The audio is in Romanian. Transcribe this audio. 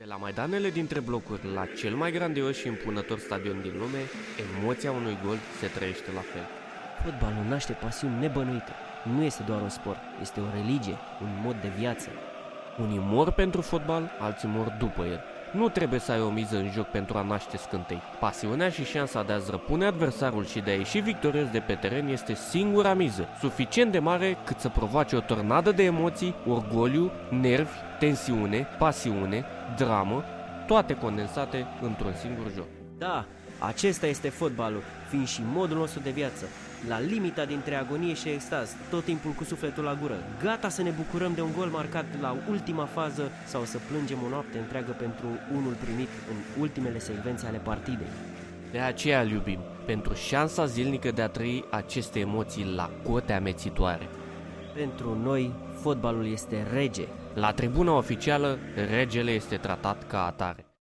De la maidanele dintre blocuri la cel mai grandios și impunător stadion din lume, emoția unui gol se trăiește la fel. Fotbalul naște pasiuni nebănuite. Nu este doar un sport, este o religie, un mod de viață. Unii mor pentru fotbal, alții mor după el. Nu trebuie să ai o miză în joc pentru a naște scântei. Pasiunea și șansa de a-ți răpune adversarul și de a ieși victorios de pe teren este singura miză, suficient de mare cât să provoace o tornadă de emoții, orgoliu, nervi, tensiune, pasiune, dramă, toate condensate într-un singur joc. Da, acesta este fotbalul, fiind și modul nostru de viață. La limita dintre agonie și extaz, tot timpul cu sufletul la gură, gata să ne bucurăm de un gol marcat la ultima fază sau să plângem o noapte întreagă pentru unul primit în ultimele secvențe ale partidei. De aceea îl iubim, pentru șansa zilnică de a trăi aceste emoții la cote amețitoare. Pentru noi, fotbalul este rege. La tribuna oficială, regele este tratat ca atare.